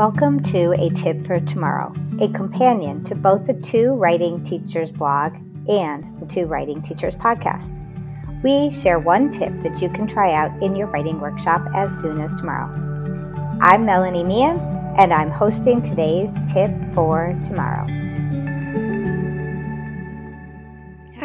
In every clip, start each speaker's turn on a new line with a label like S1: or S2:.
S1: Welcome to A Tip for Tomorrow, a companion to both the Two Writing Teachers blog and the Two Writing Teachers podcast. We share one tip that you can try out in your writing workshop as soon as tomorrow. I'm Melanie Meehan, and I'm hosting today's Tip for Tomorrow.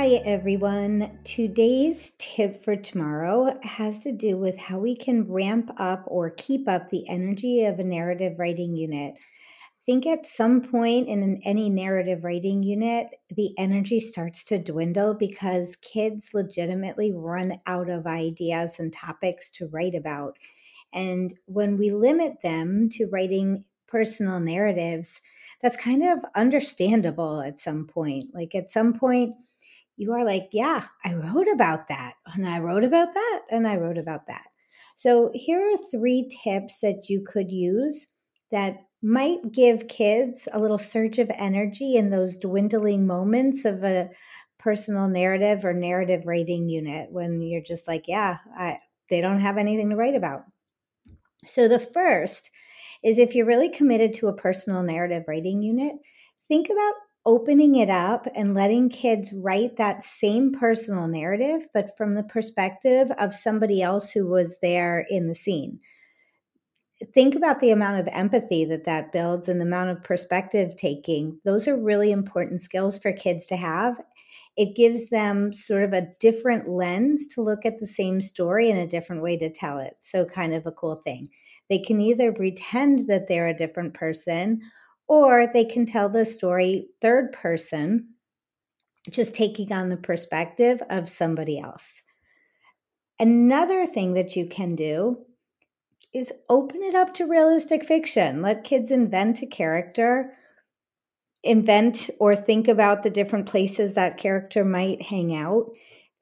S1: Hi, everyone. Today's tip for tomorrow has to do with how we can ramp up or keep up the energy of a narrative writing unit. I think at some point in an, any narrative writing unit, the energy starts to dwindle because kids legitimately run out of ideas and topics to write about. And when we limit them to writing personal narratives, that's kind of understandable at some point. Like at some point, you are like, yeah, I wrote about that, and I wrote about that, and I wrote about that. So, here are three tips that you could use that might give kids a little surge of energy in those dwindling moments of a personal narrative or narrative writing unit when you're just like, yeah, I, they don't have anything to write about. So, the first is if you're really committed to a personal narrative writing unit, think about opening it up and letting kids write that same personal narrative, but from the perspective of somebody else who was there in the scene. Think about the amount of empathy that that builds and the amount of perspective taking. Those are really important skills for kids to have. It gives them sort of a different lens to look at the same story and a different way to tell it. So, kind of a cool thing. They can either pretend that they're a different person or they can tell the story third person, just taking on the perspective of somebody else. Another thing that you can do is open it up to realistic fiction. Let kids invent a character, invent or think about the different places that character might hang out.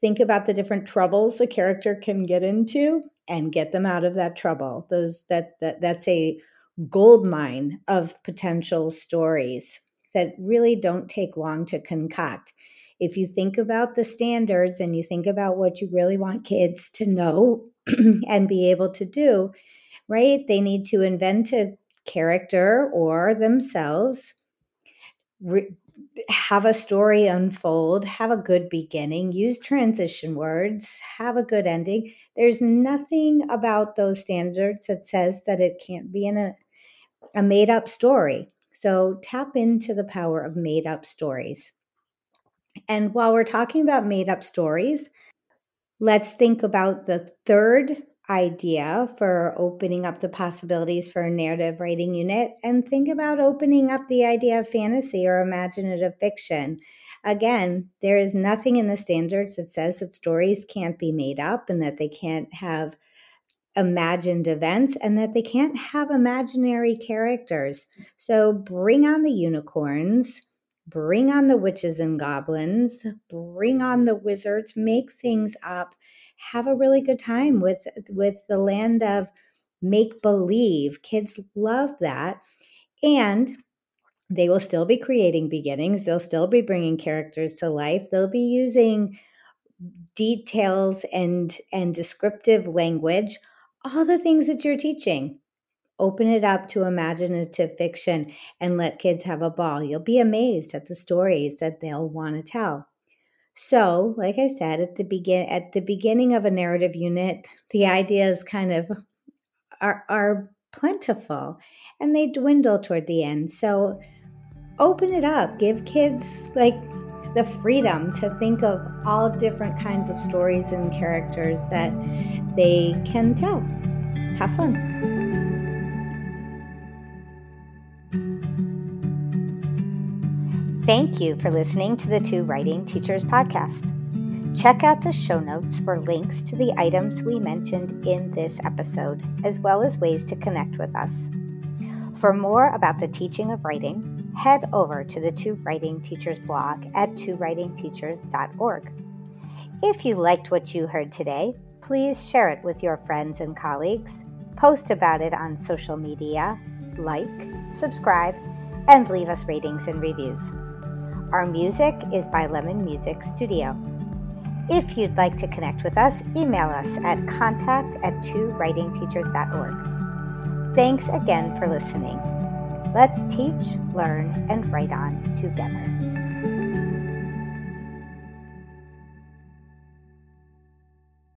S1: Think about the different troubles a character can get into and get them out of that trouble. Those that, that that's a gold mine of potential stories that really don't take long to concoct. If you think about the standards and you think about what you really want kids to know and be able to do, right? They need to invent a character or themselves, re- have a story unfold, have a good beginning, use transition words, have a good ending. There's nothing about those standards that says that it can't be in a a made up story. So tap into the power of made up stories. And while we're talking about made up stories, let's think about the third idea for opening up the possibilities for a narrative writing unit and think about opening up the idea of fantasy or imaginative fiction. Again, there is nothing in the standards that says that stories can't be made up and that they can't have imagined events and that they can't have imaginary characters. So bring on the unicorns, bring on the witches and goblins, bring on the wizards, make things up, have a really good time with with the land of make believe. Kids love that. And they will still be creating beginnings. They'll still be bringing characters to life. They'll be using details and and descriptive language all the things that you're teaching. Open it up to imaginative fiction and let kids have a ball. You'll be amazed at the stories that they'll want to tell. So, like I said at the begin at the beginning of a narrative unit, the ideas kind of are are plentiful and they dwindle toward the end. So, open it up. Give kids like the freedom to think of all different kinds of stories and characters that they can tell. Have fun. Thank you for listening to the Two Writing Teachers podcast. Check out the show notes for links to the items we mentioned in this episode, as well as ways to connect with us. For more about the teaching of writing, head over to the Two Writing Teachers blog at twowritingteachers.org. If you liked what you heard today, please share it with your friends and colleagues, post about it on social media, like, subscribe, and leave us ratings and reviews. Our music is by Lemon Music Studio. If you'd like to connect with us, email us at contact at twowritingteachers.org. Thanks again for listening. Let's teach, learn, and write on together.